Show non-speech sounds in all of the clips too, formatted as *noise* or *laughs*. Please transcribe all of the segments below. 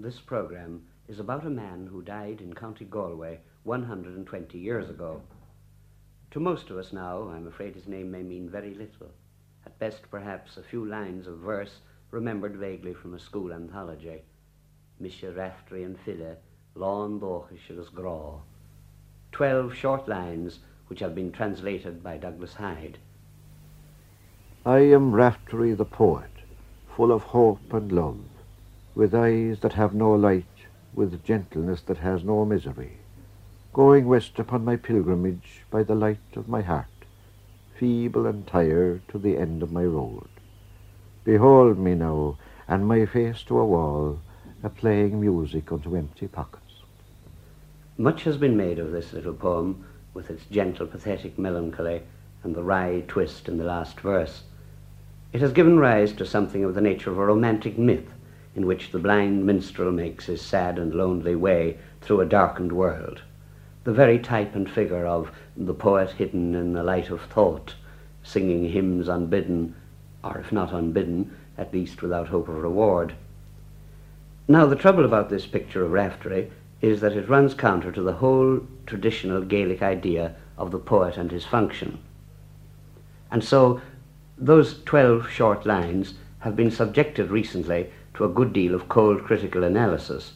This programme is about a man who died in County Galway 120 years ago. To most of us now, I'm afraid his name may mean very little. At best, perhaps, a few lines of verse remembered vaguely from a school anthology. Misha Raftery and Fille, Lawn Bochishas Gra. Twelve short lines which have been translated by Douglas Hyde. I am Raftery the poet, full of hope and love, with eyes that have no light, with gentleness that has no misery, going west upon my pilgrimage by the light of my heart, feeble and tired to the end of my road. Behold me now, and my face to a wall, a playing music unto empty pockets. Much has been made of this little poem, with its gentle, pathetic melancholy and the wry twist in the last verse. It has given rise to something of the nature of a romantic myth in which the blind minstrel makes his sad and lonely way through a darkened world. The very type and figure of the poet hidden in the light of thought, singing hymns unbidden, or if not unbidden, at least without hope of reward. Now, the trouble about this picture of Raftery is that it runs counter to the whole traditional Gaelic idea of the poet and his function. And so, those 12 short lines have been subjected recently to a good deal of cold critical analysis,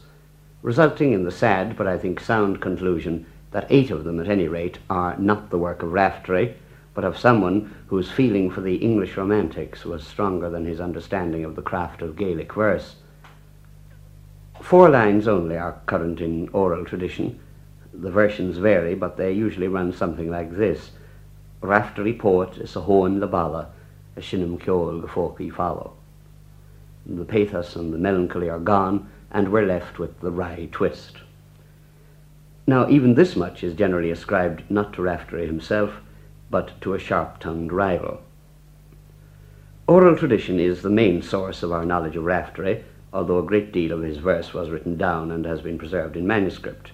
resulting in the sad but I think sound conclusion that eight of them, at any rate, are not the work of Raftery, but of someone whose feeling for the English romantics was stronger than his understanding of the craft of Gaelic verse. Four lines only are current in oral tradition. The versions vary, but they usually run something like this. Raftery poet is a hoen labala, a shinam kjol the folk follow. The pathos and the melancholy are gone, and we're left with the wry twist. Now, even this much is generally ascribed not to Raftery himself, but to a sharp-tongued rival. Oral tradition is the main source of our knowledge of Raftery, although a great deal of his verse was written down and has been preserved in manuscript.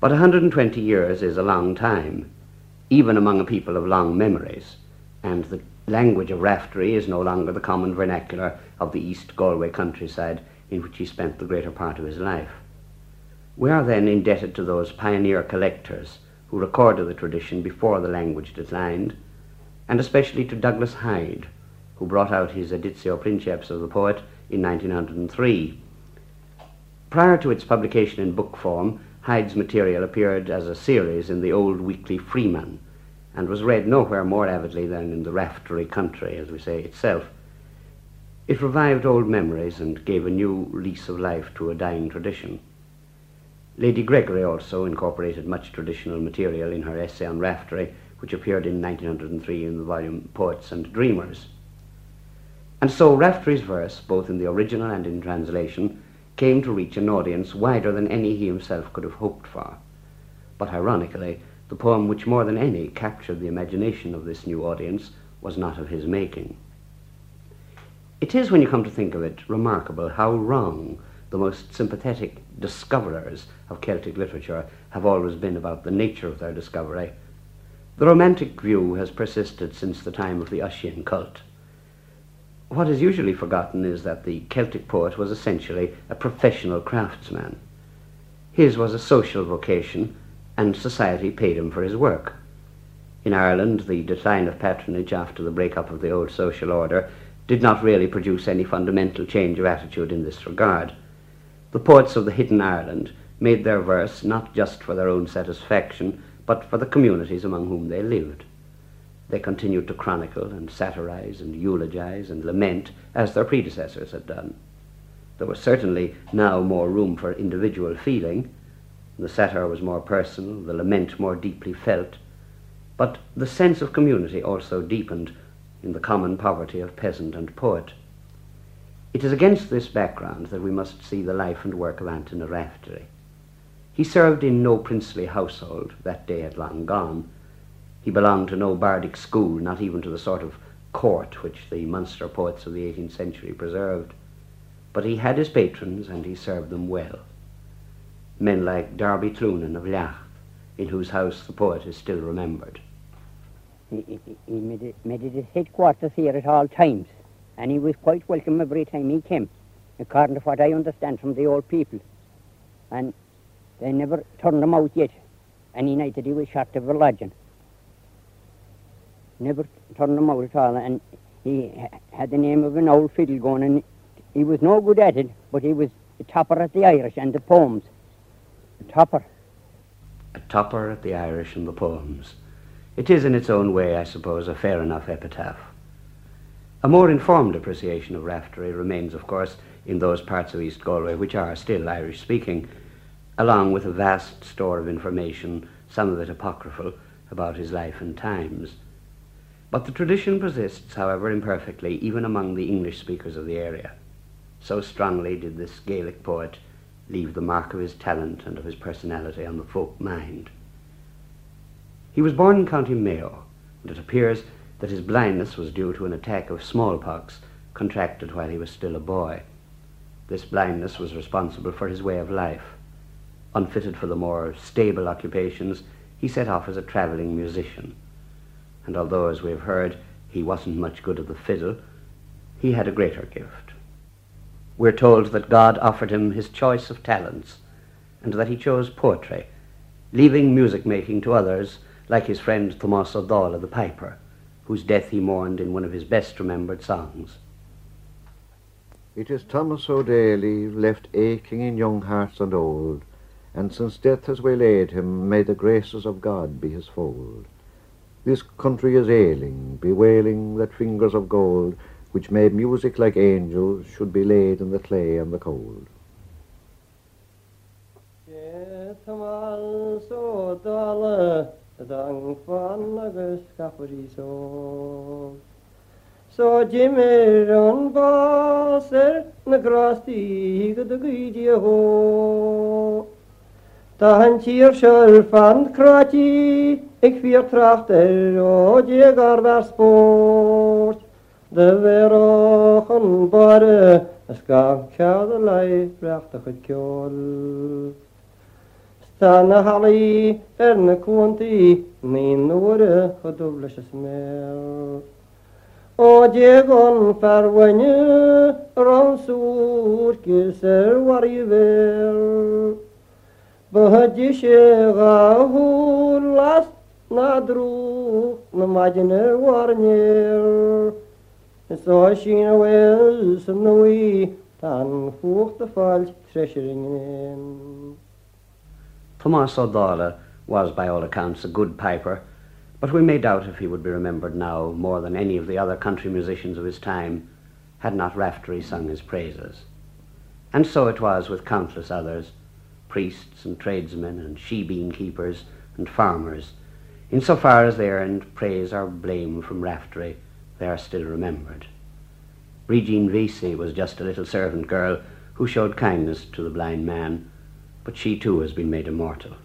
But 120 years is a long time, even among a people of long memories, and the language of Raftery is no longer the common vernacular of the East Galway countryside in which he spent the greater part of his life. We are then indebted to those pioneer collectors who recorded the tradition before the language declined, and especially to Douglas Hyde, who brought out his Editio Princeps of the poet in 1903. Prior to its publication in book form, Hyde's material appeared as a series in the old weekly Freeman and was read nowhere more avidly than in the Raftery country, as we say itself. It revived old memories and gave a new lease of life to a dying tradition. Lady Gregory also incorporated much traditional material in her essay on Raftery, which appeared in 1903 in the volume Poets and Dreamers. And so Raftery's verse, both in the original and in translation, came to reach an audience wider than any he himself could have hoped for. But ironically, the poem which more than any captured the imagination of this new audience was not of his making. It is, when you come to think of it, remarkable how wrong the most sympathetic discoverers of Celtic literature have always been about the nature of their discovery. The romantic view has persisted since the time of the Ossian cult. What is usually forgotten is that the Celtic poet was essentially a professional craftsman. His was a social vocation, and society paid him for his work. In Ireland, the decline of patronage after the break-up of the old social order did not really produce any fundamental change of attitude in this regard. The poets of the hidden Ireland made their verse not just for their own satisfaction, but for the communities among whom they lived. They continued to chronicle and satirize and eulogize and lament as their predecessors had done. There was certainly now more room for individual feeling. The satire was more personal, the lament more deeply felt, but the sense of community also deepened in the common poverty of peasant and poet. It is against this background that we must see the life and work of Anthony Raftery. He served in no princely household, that day had long gone. He belonged to no bardic school, not even to the sort of court which the Munster poets of the 18th century preserved. But he had his patrons, and he served them well. Men like Darby Cloonan of Leach, in whose house the poet is still remembered. He, he, he made, it, made it his headquarters here at all times, and he was quite welcome every time he came, according to what I understand from the old people. And they never turned him out yet. Any night that he was shot to lodging. Never turned him out at all, and he had the name of an old fiddle going, and he was no good at it, but he was a topper at the Irish and the poems. A topper. A topper at the Irish and the poems. It is in its own way, I suppose, a fair enough epitaph. A more informed appreciation of Raftery remains, of course, in those parts of East Galway which are still Irish speaking, along with a vast store of information, some of it apocryphal, about his life and times. But the tradition persists, however imperfectly, even among the English speakers of the area. So strongly did this Gaelic poet leave the mark of his talent and of his personality on the folk mind. He was born in County Mayo, and it appears that his blindness was due to an attack of smallpox contracted while he was still a boy. This blindness was responsible for his way of life. Unfitted for the more stable occupations, he set off as a travelling musician. And although, as we have heard, he wasn't much good at the fiddle, he had a greater gift. We're told that God offered him his choice of talents, and that he chose poetry, leaving music making to others, like his friend Thomas O'Donnell the piper, whose death he mourned in one of his best remembered songs. It is Thomas O'Daly left aching in young hearts and old, and since death has waylaid him, may the graces of God be his fold. This country is ailing, bewailing that fingers of gold, which made music like angels, should be laid in the clay and the cold. So. Jimmy an baser na grastí go do gaidi a ho. Tá han tír seir fan crátí ag fi tracht er ó dé gar sport. De verach an bare a ska cead a lei brecht a chud ceol. Tá na halaí ar na cuantaí mí nuaire chu dúbla is mé. Ó dé an ferhaine ransúr gus ar warí bhéir. Bahadí sé gaú las na drú na maidin ar warnéir. Isá sin a bhfuil san nuí tá fucht a fáilt treisiring. Thomas O'Donnell was, by all accounts, a good piper, but we may doubt if he would be remembered now more than any of the other country musicians of his time had not Raftery sung his praises. And so it was with countless others, priests and tradesmen and shebeen keepers and farmers. In so far as they earned praise or blame from Raftery, they are still remembered. Brigine Vesey was just a little servant girl who showed kindness to the blind man, but she too has been made immortal.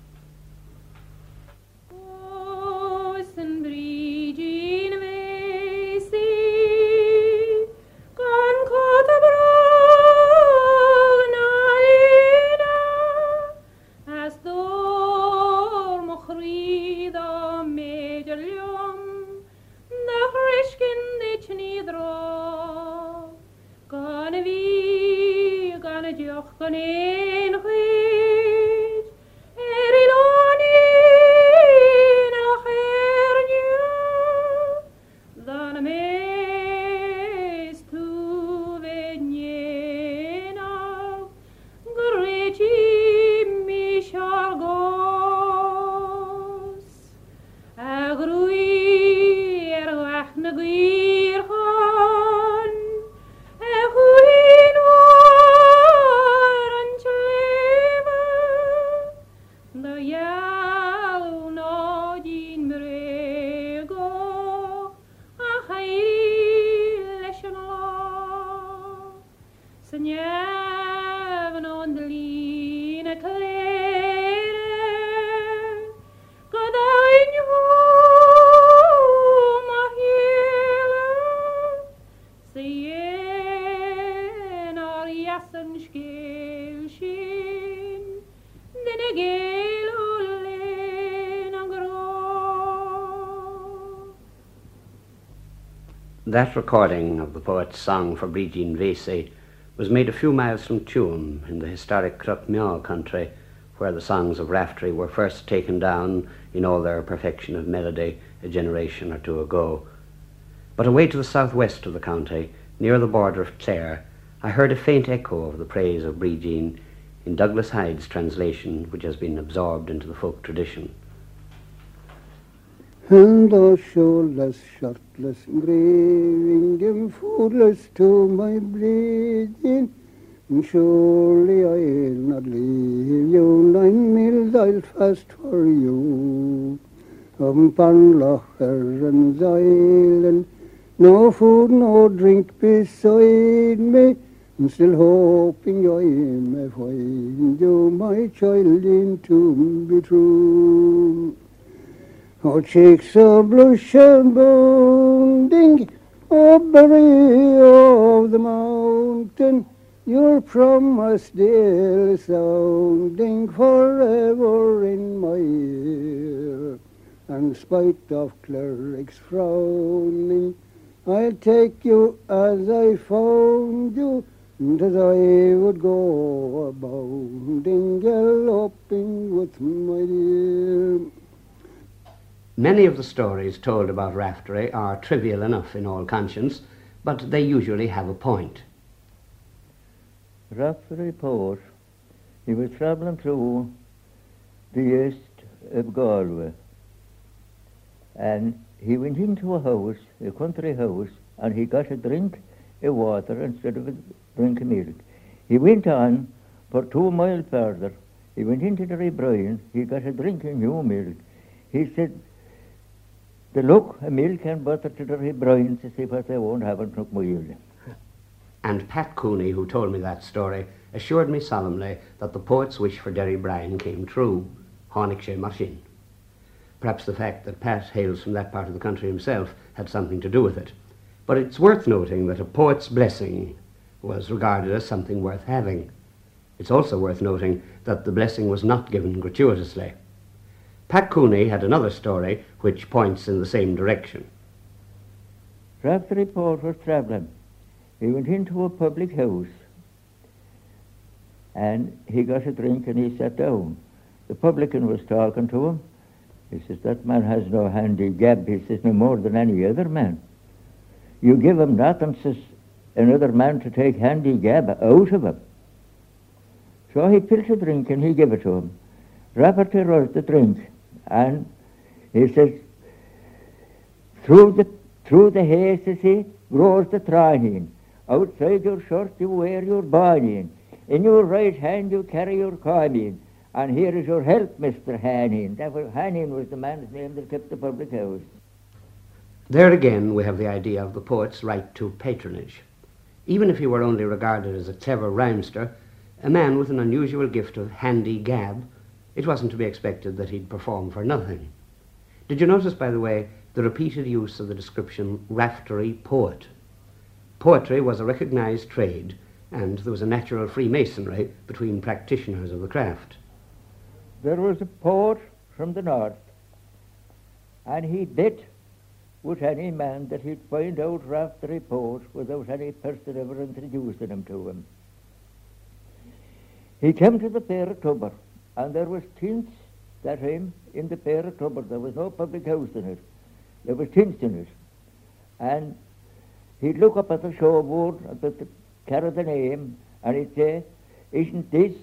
That recording of the poet's song for Brigine Vesey was made a few miles from Tuam in the historic Crupmeaw country, where the songs of Raftery were first taken down in all their perfection of melody a generation or two ago. But away to the southwest of the county, near the border of Clare, I heard a faint echo of the praise of Brigine in Douglas Hyde's translation, which has been absorbed into the folk tradition. And thou shouldest shirtless graving him foodless to my. And surely I'll not leave you nine meals I'll fast for you. Upon Locher and Island, no food, no drink beside me. I'm still hoping I may find you, my child, in to be true. Oh, cheeks are blush and bounding, berry of the mountain, your promise still sounding forever in my ear. And spite of clerics frowning, I'll take you as I found you, and as I would go a bounding, galloping with my dear. Many of the stories told about Raftery are trivial enough in all conscience, but they usually have a point. Raftery Port, he was travelling through the east of Galway. And he went into a house, a country house, and he got a drink of water instead of a drink of milk. He went on for two miles further. He went into the O'Brien, he got a drink of new milk. He said, the look milk and butter to the to see what they won't have took milk. And Pat Cooney, who told me that story, assured me solemnly that the poet's wish for Derry Bryan came true, Hornickshire Martin. Perhaps the fact that Pat hails from that part of the country himself had something to do with it. But it's worth noting that a poet's blessing was regarded as something worth having. It's also worth noting that the blessing was not given gratuitously. Pat Cooney had another story which points in the same direction. Raftery report was travelling. He went into a public house and he got a drink and he sat down. The publican was talking to him. He says, That man has no handy gab. He says, No more than any other man. You give him nothing, says another man to take handy gab out of him. So he filled a drink and he gave it to him. Raftery rose the drink and he says, Through the through the he, grows the train. Outside your shirt you wear your barney. In your right hand you carry your carbine. And here is your help, Mr. Hannin. That was the man's name that kept the public house. There again we have the idea of the poet's right to patronage. Even if he were only regarded as a clever rhymester, a man with an unusual gift of handy gab, it wasn't to be expected that he'd perform for nothing. Did you notice, by the way, the repeated use of the description raftery poet? Poetry was a recognized trade, and there was a natural freemasonry between practitioners of the craft. There was a poet from the north, and he bet with any man that he'd find out raftery poet without any person ever introducing him to him. He came to the Fair at Tubber, and there was tints that time in the Fair of Tubber. There was no public house in it. There was tints in it. And he'd look up at the showboard at the carry the name, and he'd say, Isn't this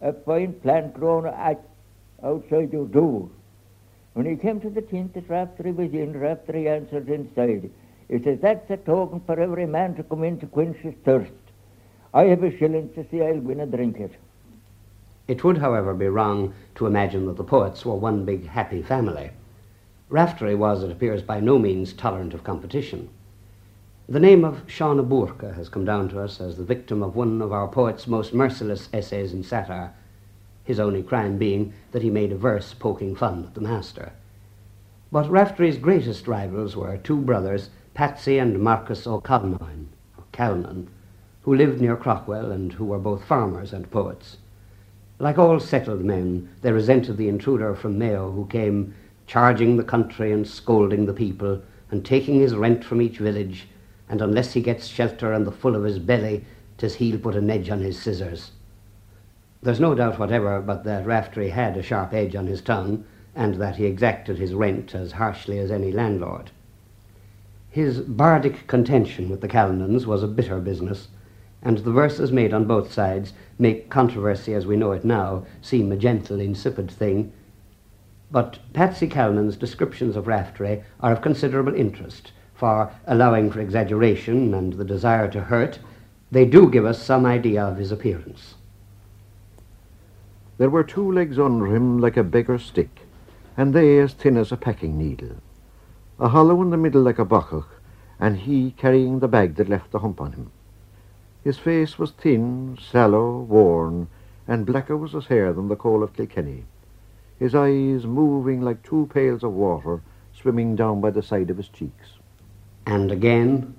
a fine plant grown at, outside your door? When he came to the tint that Raftery was in, Raftery answered inside. He says, That's a token for every man to come in to quench his thirst. I have a shilling to see I'll win and drink it. It would, however, be wrong to imagine that the poets were one big happy family. Raftery was, it appears, by no means tolerant of competition. The name of Shauna Burka has come down to us as the victim of one of our poet's most merciless essays in satire, his only crime being that he made a verse poking fun at the master. But Raftery's greatest rivals were two brothers, Patsy and Marcus O'Callaghan, who lived near Craughwell and who were both farmers and poets. Like all settled men, they resented the intruder from Mayo who came charging the country and scolding the people and taking his rent from each village, and unless he gets shelter and the full of his belly, 'tis he'll put an edge on his scissors. There's no doubt whatever but that Raftery had a sharp edge on his tongue, and that he exacted his rent as harshly as any landlord. His bardic contention with the Callanans was a bitter business, and the verses made on both sides make controversy as we know it now seem a gentle, insipid thing. But Patsy Callanan's descriptions of Raftery are of considerable interest, for, allowing for exaggeration and the desire to hurt, they do give us some idea of his appearance. There were two legs under him like a beggar's stick, and they as thin as a packing needle. A hollow in the middle like a bochach, and he carrying the bag that left the hump on him. His face was thin, sallow, worn, and blacker was his hair than the coal of Kilkenny. His eyes moving like two pails of water swimming down by the side of his cheeks. And again,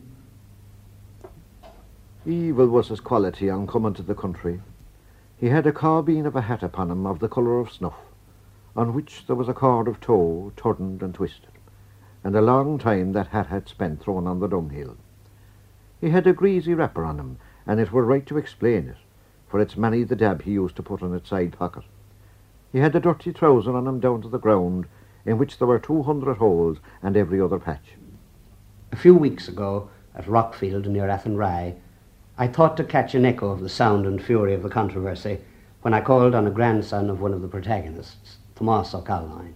Evil was his quality on coming to the country. He had a carbine of a hat upon him of the colour of snuff, on which there was a cord of tow turned and twisted, and a long time that hat had spent thrown on the dunghill. He had a greasy wrapper on him, and it were right to explain it, for it's many the dab he used to put in its side pocket. He had a dirty trouser on him down to the ground, in which there were two hundred holes and every other patch. a few weeks ago, at Rockfield near Athenry, I thought to catch an echo of the sound and fury of the controversy when I called on a grandson of one of the protagonists, Thomas O'Callaghan.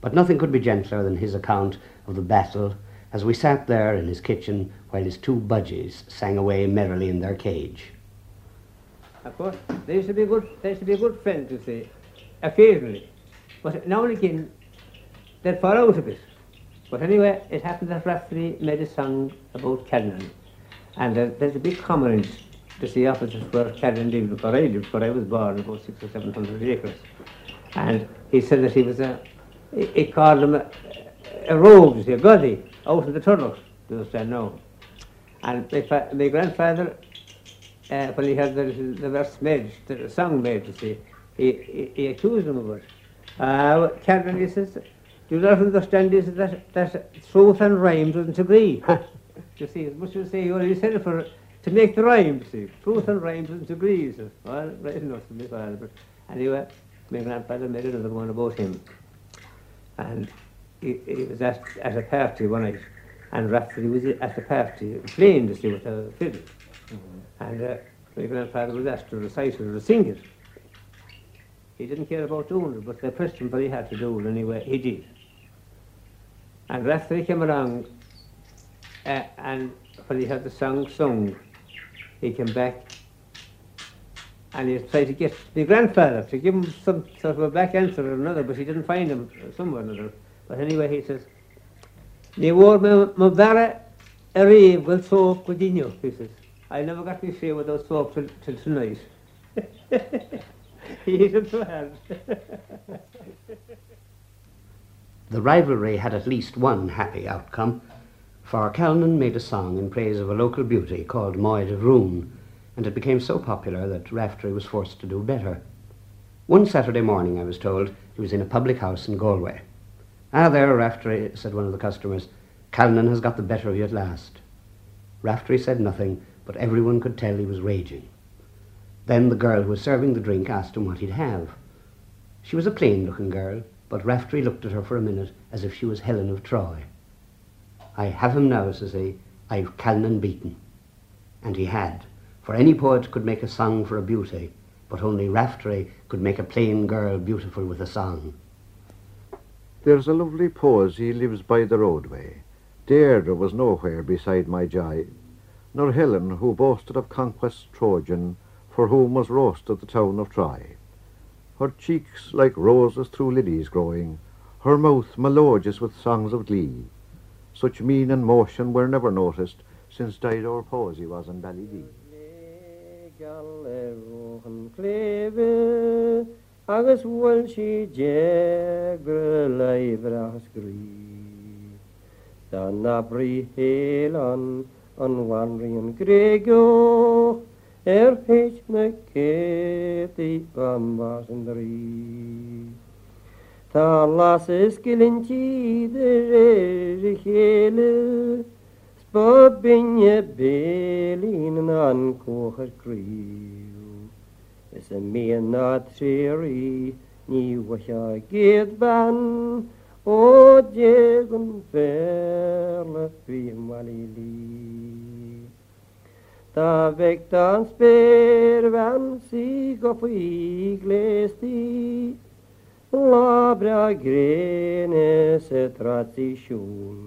But nothing could be gentler than his account of the battle as we sat there in his kitchen while his two budgies sang away merrily in their cage. Of course, they used to be good. They used to be good friends, you see, occasionally. But now and again, they'd fall out a bit. But anyway, it happened that Raftery made a song about Callan, and there's a big common to see opposite where Callan lived, where I lived, I was born, about six or seven hundred acres. And he said that he was a, he, he called him a, a rogue, you see, a godly, out in the tunnel. You understand now? And my, fa- grandfather uh, when he had the, the verse made, the song made, you see, he, he, he accused him of it. Uh, Calvin, he says, do you not understand this, that, that truth and rhyme doesn't agree? *laughs* you see, as much as say, well, you said it for, to make the rhyme, you see. Truth and rhyme doesn't agree, he says. Well, right enough to me, father, but anyway, my grandfather made another one about him. And he, he was at, at a party one night, and Raftery was at the party, playing, see, with a fiddle. And uh, my grandfather was asked to recite it or sing it. He didn't care about doing it, but they pressed him, he had to do it anyway. He did. And he came along, uh, and when he had the song sung, he came back and he tried to get my grandfather to give him some sort of a back answer or another, but he didn't find him somewhere or another. But anyway, he says, Ni war me me bara a rave with soap with you, he says. I never got to shave without soap till, till tonight. he hit him so. The rivalry had at least one happy outcome, for Calnan made a song in praise of a local beauty called Moyd of Roon, and it became so popular that Raftery was forced to do better. One Saturday morning, I was told, he was in a public house in Galway. Ah, there, Raftery, said one of the customers. Calnan has got the better of you at last. Raftery said nothing, but everyone could tell he was raging. Then the girl who was serving the drink asked him what he'd have. She was a plain-looking girl, but Raftery looked at her for a minute as if she was Helen of Troy. I have him now, says he. I've Calnan beaten. And he had, for any poet could make a song for a beauty, but only Raftery could make a plain girl beautiful with a song. There's a lovely posy lives by the roadway. Deirdre was nowhere beside my joy, nor Helen, who boasted of conquest Trojan, for whom was roasted the town of Troy. Her cheeks like roses through lilies growing, her mouth melodious with songs of glee. Such mien and motion were never noticed since died our posy was in Ballylee. Agus bhfuil si degre leibrachas grí Tá nabrí hélan an bhainríon grégo ar er héit na cétaí bambas an rí. Tá las is gilintí de ré chéle Spa binne bélín an cóchar críú. se menad seri ni washa gid ban o jegun fel fi malili ta vektan sper van sig och figlesti labra grenes tradition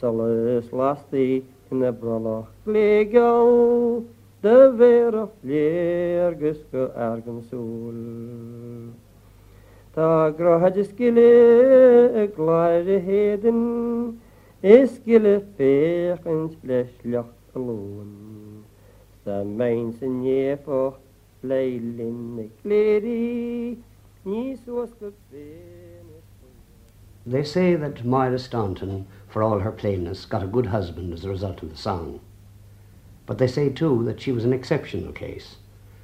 Salus lasti in the braloch legal de bhéar a léargus go argansúl. Tá grohaid is skille a gláir a héan, is skille féchans leis leach alón. Sa mein san néfoch leilin go. They say that Moira Staunton, for all her plainness, got a good husband as a result of the song. But they say too that she was an exceptional case.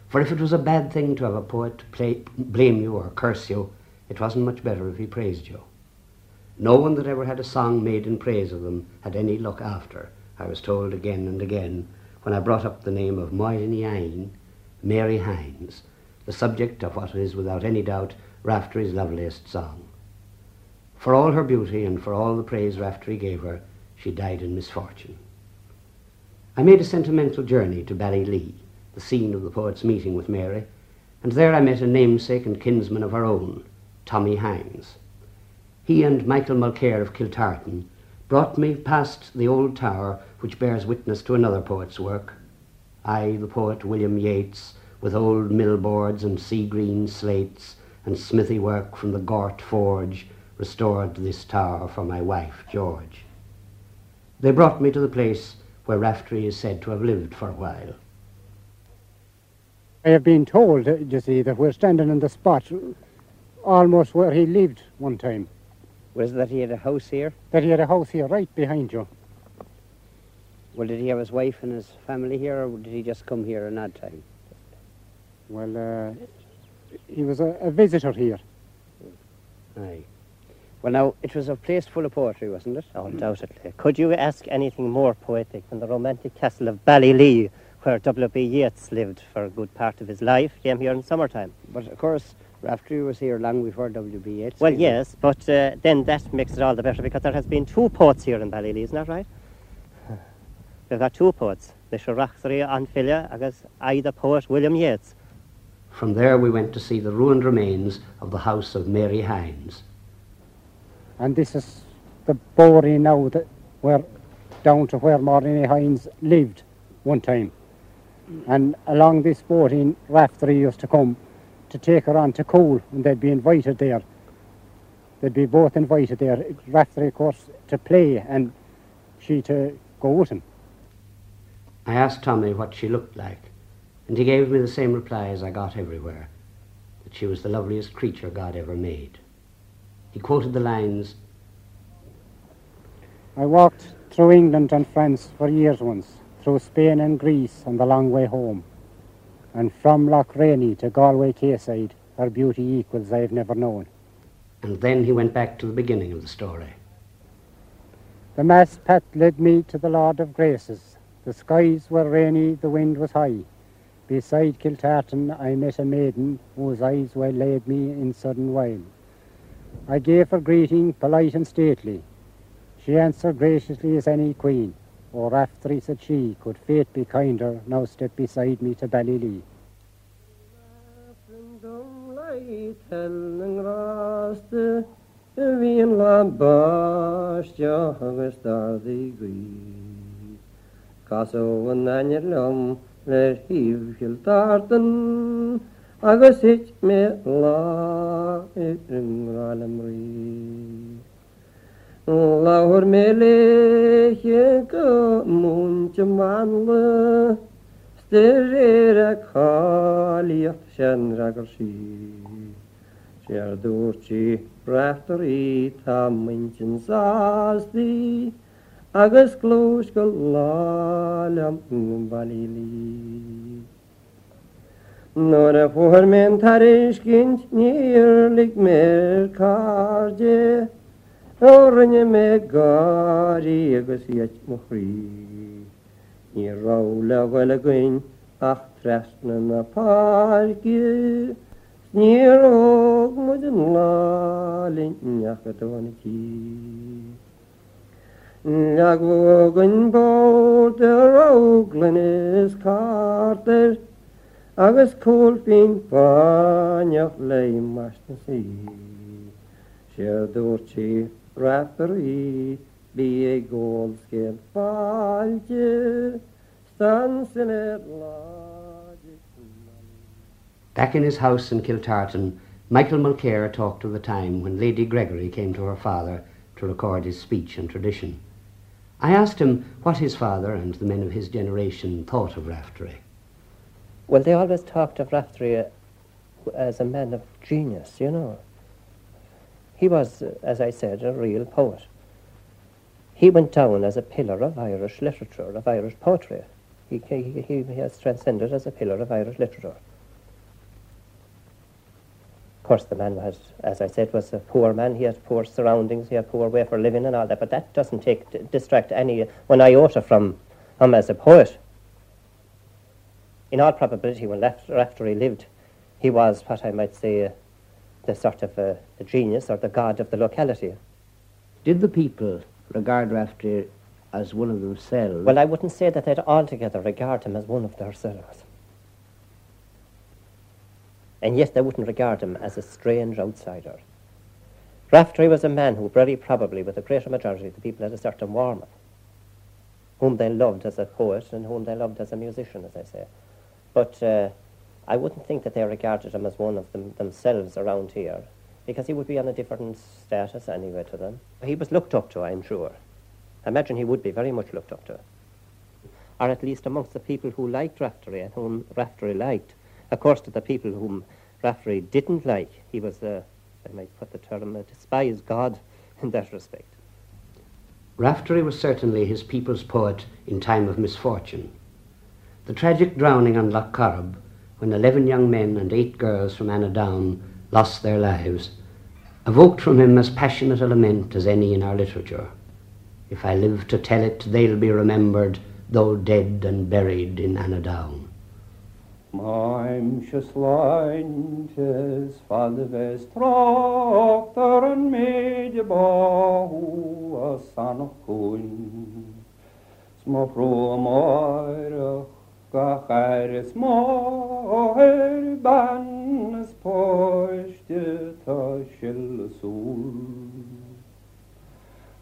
For if it was a bad thing to have a poet play, blame you or curse you, it wasn't much better if he praised you. No one that ever had a song made in praise of them had any luck after, I was told again and again, when I brought up the name of Moira Ain, Mary Hines, the subject of what is without any doubt Raftery's loveliest song. For all her beauty and for all the praise Raftery gave her, she died in misfortune. I made a sentimental journey to Ballylee, the scene of the poet's meeting with Mary, and there I met a namesake and kinsman of her own, Tommy Hines. He and Michael Mulcair of Kiltartan brought me past the old tower which bears witness to another poet's work. I, the poet William Yeats, with old mill boards and sea green slates and smithy work from the Gort forge, restored this tower for my wife, George. They brought me to the place where Raftery is said to have lived for a while. I have been told, uh, you see, that we're standing in the spot almost where he lived one time. Was that he had a house here? That he had a house here right behind you. Well, did he have his wife and his family here, or did he just come here an odd time? Well, uh, he was a, a visitor here. Aye. Well, now, it was a place full of poetry, wasn't it? Undoubtedly. Could you ask anything more poetic than the romantic castle of Ballylee, where W.B. Yeats lived for a good part of his life, came here in summertime? But, of course, Raftery was here long before W.B. Yeats. Well, came here. yes, but uh, then that makes it all the better because there has been two poets here in Ballylee, isn't that right? *sighs* We've got two poets, Mr. Rachsary and Filia, agus I, the poet William Yeats. From there we went to see the ruined remains of the house of Mary Hines. And this is the bory now that we're down to where Maureen Hines lived one time. And along this boating, Raftery used to come to take her on to Coole, and they'd be invited there. They'd be both invited there. Raftery, of course, to play, and she to go with him. I asked Tommy what she looked like, and he gave me the same reply as I got everywhere that she was the loveliest creature God ever made. He quoted the lines I walked through England and France for years once, through Spain and Greece on the long way home. And from Loch Rainy to Galway Quayside, her beauty equals I've never known. and then he went back to the beginning of the story. The mass path led me to the Lord of Graces. The skies were rainy, the wind was high. Beside Kiltartan I met a maiden whose eyes waylaid me in sudden while. I gave her greeting, polite and stately. She answered graciously as any queen. O Raftery, said she, could fate be kinder, now step beside me to Ballylee. Vian la bastia agus dar di gwi Caso an anir lom le hif hil tartan agus hit me la ringralam ri Lawer meleche go múnte manle Styr a cáliacht sin ragur sí Séar dúirtí breachtar í tá mintin sástí agus glúis go lálam bailí. Nora fuhar men tarish ginch nirlik mer karje. Orne me gari agus yech muhri. Ni raula wala gwin ach trasna na parki. Nirog mudin lalin nyakatwaniki Nagwogun bod the roglin is carter agus cópin fáineach le mas na sí. sé dúirtí raptar í bí é ggóil céad fáilte san lá. Back in his house in Kiltartan, Michael Mulcair talked of the time when Lady Gregory came to her father to record his speech and tradition. I asked him what his father and the men of his generation thought of Raftery. Well, they always talked of Raftery as a man of genius, you know. He was, as I said, a real poet. He went down as a pillar of Irish literature, of Irish poetry. He, he, he has transcended as a pillar of Irish literature. Of course, the man was, as I said, was a poor man. He had poor surroundings, he had poor way for living and all that, but that doesn't take distract any one iota from him as a poet. In all probability, when Raftery lived, he was what I might say uh, the sort of uh, the genius or the god of the locality. Did the people regard Raftery as one of themselves? Well, I wouldn't say that they'd altogether regard him as one of themselves. And yet they wouldn't regard him as a strange outsider. Raftery was a man who very probably, with the greater majority of the people, had a certain warmth, whom they loved as a poet and whom they loved as a musician, as I say. But uh, I wouldn't think that they regarded him as one of them themselves around here, because he would be on a different status anyway to them. He was looked up to, I'm sure. I imagine he would be very much looked up to. Or at least amongst the people who liked Raftery and whom Raftery liked. Of course, to the people whom Raftery didn't like, he was, uh, I might put the term, a despised god in that respect. Raftery was certainly his people's poet in time of misfortune. The tragic drowning on Loch Corrib, when 11 young men and 8 girls from Anadown lost their lives, evoked from him as passionate a lament as any in our literature. If I live to tell it, they'll be remembered, though dead and buried in Anadown. Maim se sláintes fad bheits trochttar an méide báú a sanach chuin. Smá pro Gachars móir bannas póiste tá siilsú.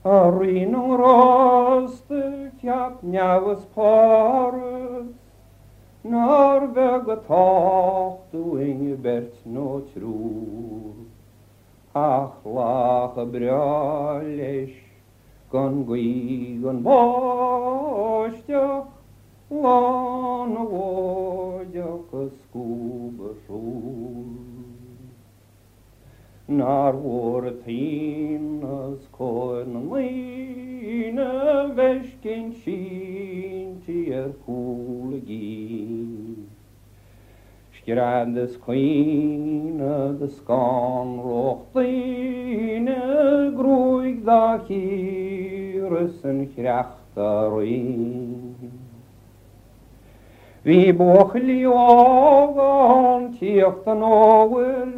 Arin ráste ceap neamhas páras, Nar be go táchtú inge bert nó trú. Ach lách a bre leis gan goí an báisteach Lán ahógyak a szkóba sól. Nár volt hín az kojn léne, Vesként sínti er kúlgén. Skirad is queine de skan rochtine groig da hir is een gracht a roin. Ágáin tíocht an áhfuil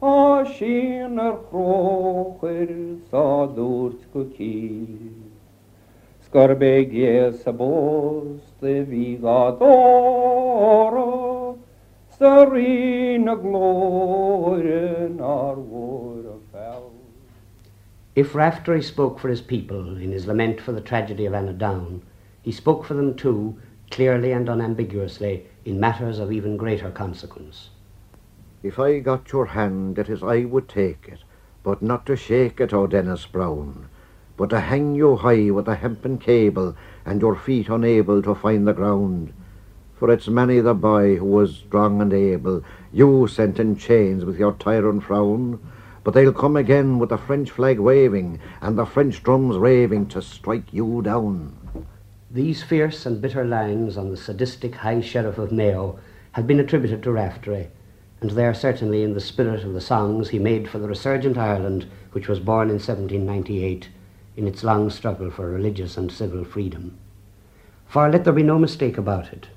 á sin ar chróchir sá dúirt go cí. Scorbé gé sa bós le bhí gádóra sa rí na glóire ár mhór a fel. If Raftery spoke for his people in his lament for the tragedy of Anadown, he spoke for them too, clearly and unambiguously, in matters of even greater consequence. If I got your hand, it is I would take it, but not to shake it, O Denis Browne, but to hang you high with a hempen cable and your feet unable to find the ground. For it's many the boy who was strong and able, you sent in chains with your tyrant frown, but they'll come again with the French flag waving and the French drums raving to strike you down. These fierce and bitter lines on the sadistic High Sheriff of Mayo have been attributed to Raftery, and they are certainly in the spirit of the songs he made for the resurgent Ireland, which was born in 1798 in its long struggle for religious and civil freedom. For let there be no mistake about it,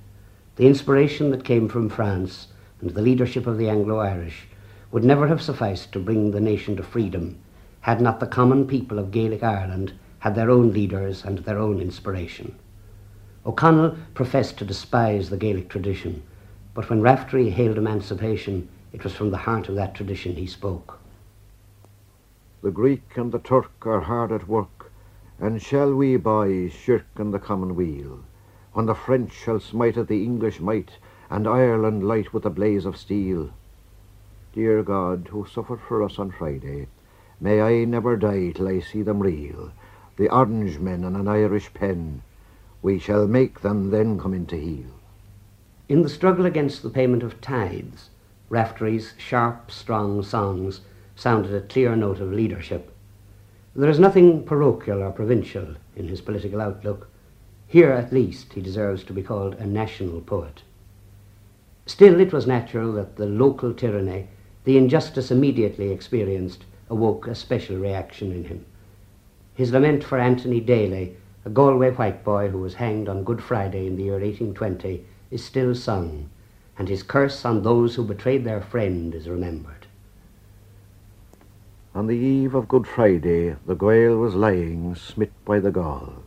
the inspiration that came from France and the leadership of the Anglo-Irish would never have sufficed to bring the nation to freedom had not the common people of Gaelic Ireland had their own leaders and their own inspiration. O'Connell professed to despise the Gaelic tradition, but when Raftery hailed emancipation, it was from the heart of that tradition he spoke. The Greek and the Turk are hard at work, and shall we boys shirk in the common weal, when the French shall smite at the English might, and Ireland light with the blaze of steel? Dear God, who suffered for us on Friday, may I never die till I see them reel, the orange men and an Irish pen. We shall make them then come into heel. In the struggle against the payment of tithes, Raftery's sharp, strong songs sounded a clear note of leadership. There is nothing parochial or provincial in his political outlook. Here, at least, he deserves to be called a national poet. Still, it was natural that the local tyranny, the injustice immediately experienced, awoke a special reaction in him. His lament for Anthony Daly, a Galway white boy who was hanged on Good Friday in the year 1820, is still sung, and his curse on those who betrayed their friend is remembered. On the eve of Good Friday, the Gael was lying, smit by the gall.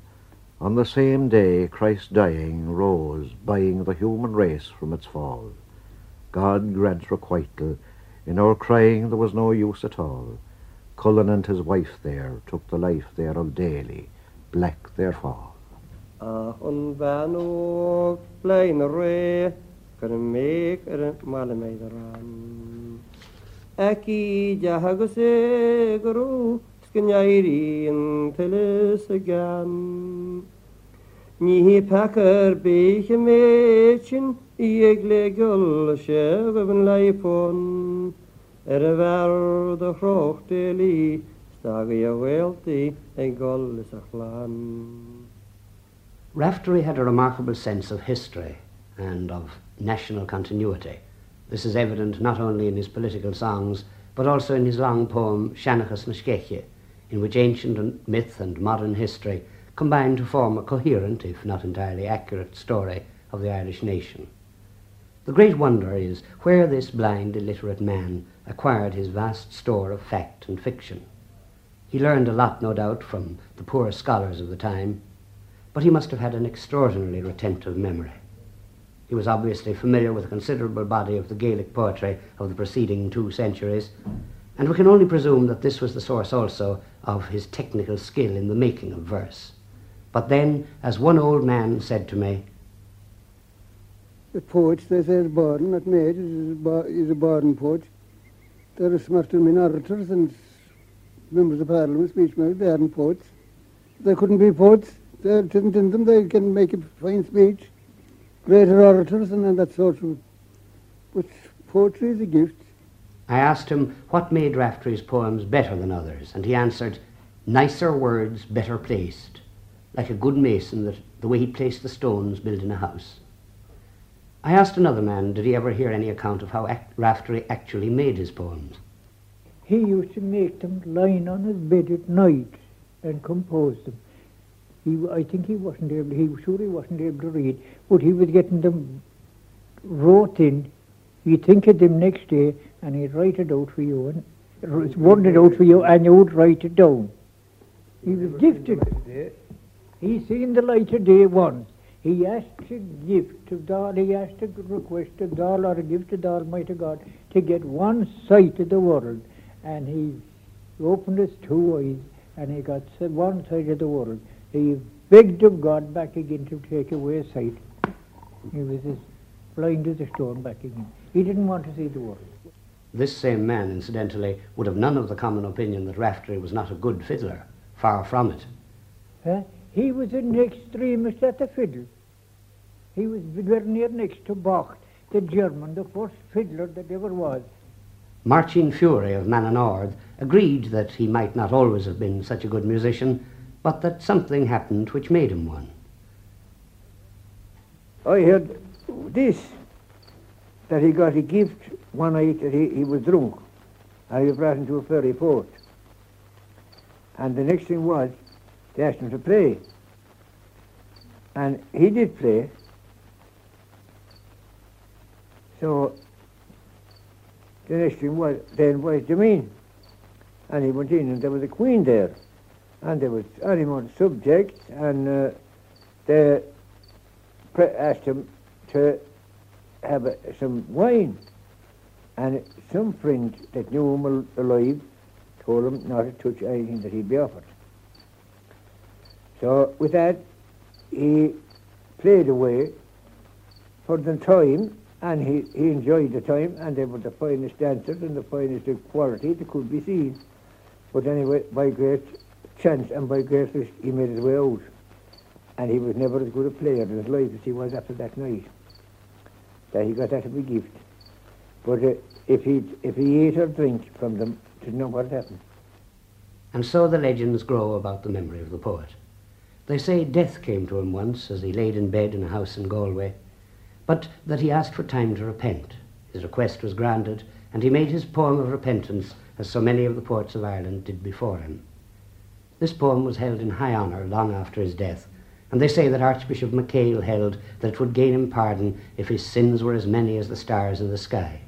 On the same day, Christ dying rose, buying the human race from its fall. God grant requital, in our crying there was no use at all. Cullen and his wife there took the life there of Daly, black fall. Ach an bheanú lein ré gur an méid ar an mala méid ran. Eci dehagus é gurú scineirí an tuile a gan. Ní pechar béche méin í ag le gol Raftery had a remarkable sense of history and of national continuity. This is evident not only in his political songs, but also in his long poem Shanachas na in which ancient myth and modern history combine to form a coherent, if not entirely accurate, story of the Irish nation. The great wonder is where this blind, illiterate man acquired his vast store of fact and fiction. He learned a lot, no doubt, from the poor scholars of the time, but he must have had an extraordinarily retentive memory. He was obviously familiar with a considerable body of the Gaelic poetry of the preceding two centuries, and we can only presume that this was the source also of his technical skill in the making of verse. But then, as one old man said to me, The poet that is born, not made, is a, bo- is a born poet. There is are smart men orators and members of parliament, speech makers, they aren't poets. They couldn't be poets. There isn't in them. They can make a fine speech. Greater orators and, and that sort of. But poetry is a gift. I asked him what made Raftery's poems better than others, and he answered, nicer words better placed, like a good mason that the way he placed the stones building a house. I asked another man, did he ever hear any account of how Raftery actually made his poems? He used to make them lying on his bed at night and compose them. He, I think he wasn't able, he was sure he wasn't able to read, but he was getting them wrote in. He'd think of them next day and he'd write it out for you and word it out for you and you would write it down. He was gifted. He seen the light of day once. He asked a gift of God, he asked a request of God or a gift of the Almighty God to get one sight of the world. And he opened his two eyes and he got one side of the world. He begged of God back again to take away his sight. He was as blind as a stone back again. He didn't want to see the world. This same man, incidentally, would have none of the common opinion that Raftery was not a good fiddler. Far from it. He was an extremist at the fiddle. He was very near next to Bach, the German, the first fiddler that ever was. Marcin Fury of Mananord agreed that he might not always have been such a good musician, but that something happened which made him one. I heard this, that he got a gift one night that he, he was drunk, and he brought him to a ferry port. And the next thing was, they asked him to play. And he did play. So the next thing was, then was Jameen. And he went in and there was a queen there. And there was animal subject and uh, they asked him to have some wine. And some friend that knew him al- alive told him not to touch anything that he'd be offered. So with that, he played away for the time, and he, he enjoyed the time, and they were the finest dancers and the finest of quality that could be seen. But anyway, by great chance and by great risk, he made his way out. And he was never as good a player in his life as he was after that night. That he got that a gift. But uh, if he if he ate or drank from them, didn't know what had happened. And so the legends grow about the memory of the poet. They say death came to him once as he laid in bed in a house in Galway, but that he asked for time to repent. His request was granted, and he made his poem of repentance as so many of the poets of Ireland did before him. This poem was held in high honour long after his death, and they say that Archbishop MacHale held that it would gain him pardon if his sins were as many as the stars in the sky.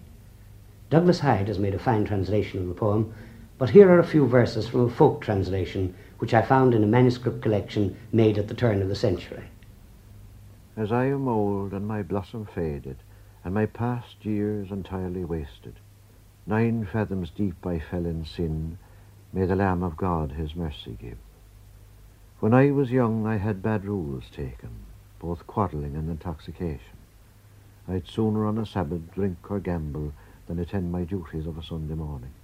Douglas Hyde has made a fine translation of the poem, but here are a few verses from a folk translation which I found in a manuscript collection made at the turn of the century. As I am old and my blossom faded, and my past years entirely wasted, nine fathoms deep I fell in sin, may the Lamb of God his mercy give. When I was young I had bad rules taken, both quarrelling and intoxication. I'd sooner on a Sabbath drink or gamble than attend my duties of a Sunday morning.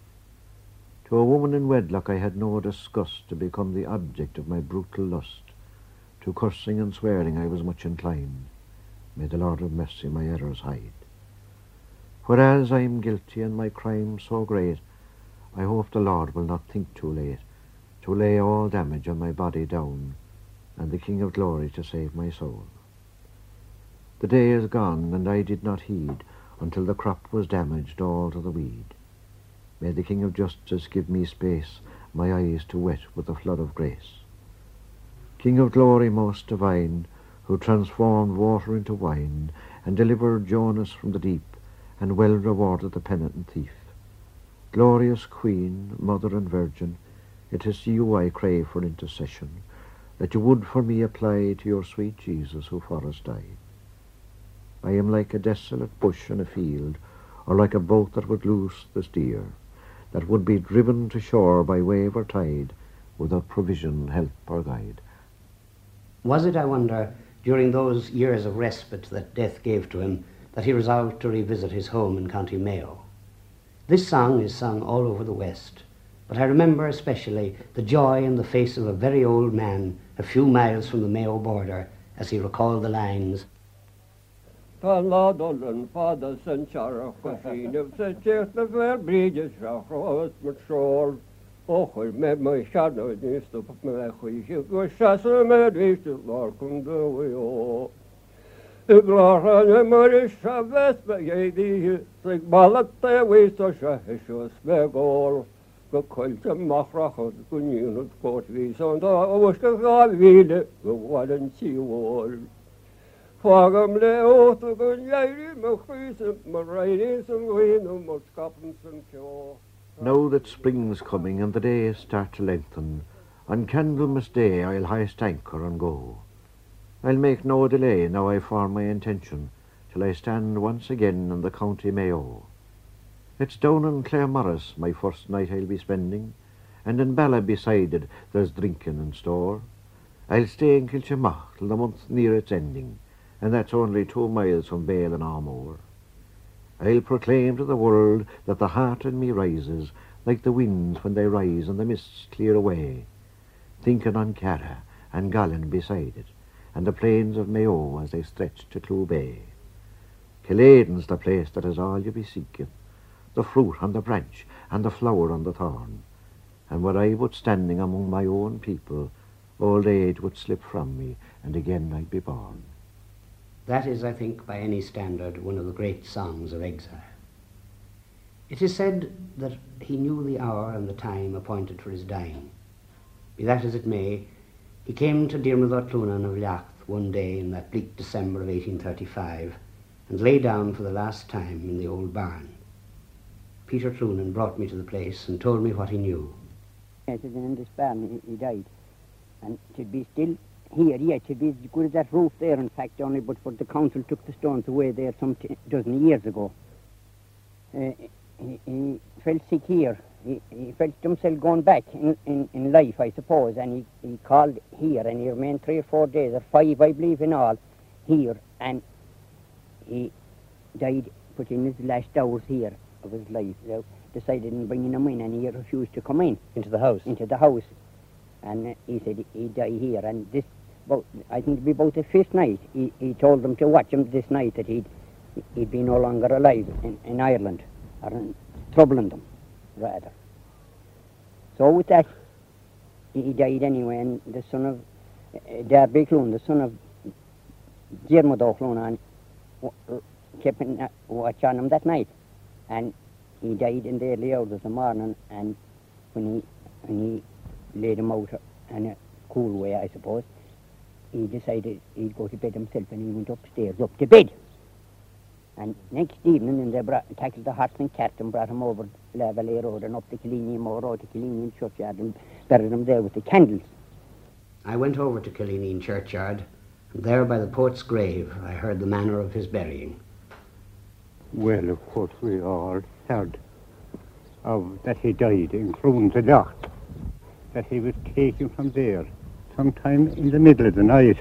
To a woman in wedlock I had no disgust to become the object of my brutal lust. To cursing and swearing I was much inclined. May the Lord of mercy my errors hide. Whereas I am guilty and my crime so great, I hope the Lord will not think too late to lay all damage on my body down, and the King of glory to save my soul. The day is gone, and I did not heed until the crop was damaged all to the weed. May the King of justice give me space, my eyes to wet with the flood of grace. King of glory most divine, who transformed water into wine, and delivered Jonas from the deep, and well rewarded the penitent thief. Glorious Queen, Mother and Virgin, it is to you I crave for intercession, that you would for me apply to your sweet Jesus who for us died. I am like a desolate bush in a field, or like a boat that would loose the steer, that would be driven to shore by wave or tide, without provision, help, or guide. Was it, I wonder, during those years of respite that death gave to him, that he resolved to revisit his home in County Mayo? This song is sung all over the West, but I remember especially the joy in the face of a very old man a few miles from the Mayo border as he recalled the lines Talladol yn ffaddas yn siarach o sy'n yw sy'n tiwch na fer bridges rach o ys Och, met mijn schat nooit to op mijn goede. Ik met wie stil, daar Ik lach aan de me geen die. Ik balte de wee stil, ze is zo smeg al. Ik kon ze the rachen, ik kun het kort wie zo'n dag. Ik was toch al wilde, we waren zie wel. Fag am le jij ag an iairi ma chwysa ma rai ni sa'n gwein o mwrs. Now that spring's coming and the days start to lengthen, on Candlemas Day I'll hoist anchor and go. I'll make no delay now I form my intention, till I stand once again in the county Mayo. It's down in Claremorris my first night I'll be spending, and in Balla beside it there's drinking in store. I'll stay in Kiltimagh till the month near its ending, and that's only two miles from Ballinamore. I'll proclaim to the world that the heart in me rises like the winds when they rise and the mists clear away, thinking on Carra and Gallen beside it, and the plains of Mayo as they stretch to Clew Bay. Killaden's the place that is all you be seeking, the fruit on the branch and the flower on the thorn. And were I but standing among my own people, old age would slip from me, and again I'd be born. That is, I think, by any standard, one of the great songs of exile. It is said that he knew the hour and the time appointed for his dying. Be that as it may, he came to Diarmuid Clunan of Leacht one day in that bleak December of 1835 and lay down for the last time in the old barn. Peter Clunan brought me to the place and told me what he knew. Yes, in this barn he, he died. And should be still here yet, to be as good as that roof there, in fact, only but for the council took the stones away there some t- dozen years ago. Uh, he, he felt sick here. He, he felt himself going back in, in, in life, I suppose, and he, he called here and he remained three or four days, or five, I believe, in all, here, and he died, putting his last hours here of his life. They decided on bringing him in, and he refused to come in. Into the house? Into the house. And uh, he said he'd die here, and this, about, I think it'd be about the fifth night, he, he told them to watch him this night, that he'd, he'd be no longer alive in, in Ireland, or in, troubling them, rather. So with that, he, died anyway, and the son of uh, Darby Clune, the son of Dermot O'Clone, and kept in, uh, watch on him that night. And he died in the early hours of the morning, and when he, when he laid him out in a cool way, I suppose, he decided he'd go to bed himself, and he went upstairs, up to bed. And next evening, then they brought, tackled the horse and cart and brought him over Lavalley Road and up the Killeen Moor Road to Killeen Churchyard and buried him there with the candles. I went over to Killeeneen churchyard, and there by the poet's grave I heard the manner of his burying. Well, of course, we all heard of that he died in Clonzelocht, that he was taken from there sometime in the middle of the night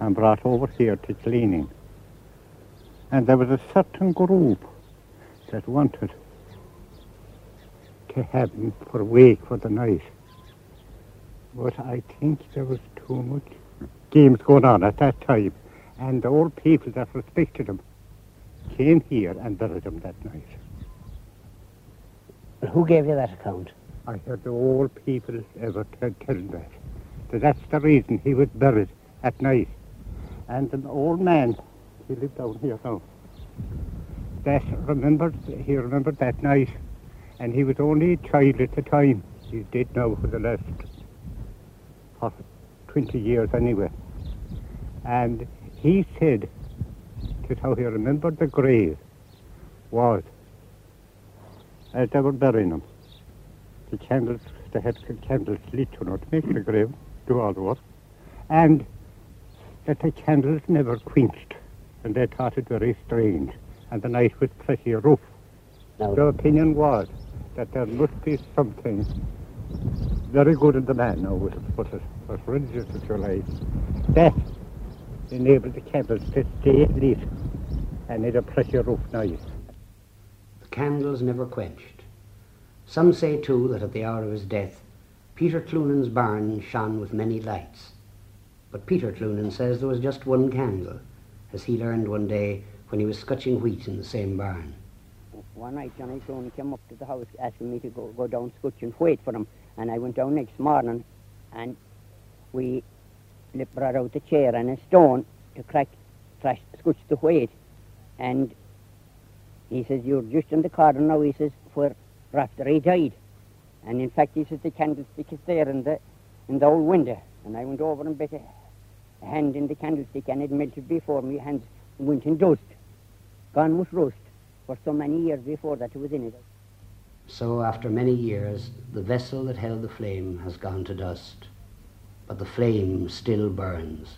and brought over here to cleaning. And there was a certain group that wanted to have him for wake for the night. But I think there was too much games going on at that time, and the old people that respected him came here and buried him that night. But who gave you that account? I heard the old people ever t- tell that. That. That's the reason he was buried at night. And an old man, he lived down here now, that remembered, he remembered that night, and he was only a child at the time. He's dead now for the last for 20 years anyway. And he said, just how he remembered the grave was, as they were burying him, the candles, they had candles lit, to not make the grave the work, and that the candles never quenched, and they thought it very strange, and the night was pretty rough. Now, The opinion was that there must be something very good in the man with it, but it was religious as you like, that enabled the candles to stay lit and in a pretty rough night. The candles never quenched. Some say, too, that at the hour of his death, Peter Clunan's barn shone with many lights. But Peter Clunan says there was just one candle, as he learned one day when he was scutching wheat in the same barn. one night Johnny Clone came up to the house asking me to go, go down scutch and wait for him. And I went down next morning and we brought out a chair and a stone to crack, crash, scutch the wheat. And he says, you're just in the corner now, he says, where after he died. And in fact, he says, the candlestick is there in the, in the old window. And I went over and bet a, hand in the candlestick and it melted before me, hands went in dust. Gone was rust for so many years before that it was in it. So, after many years, the vessel that held the flame has gone to dust, but the flame still burns.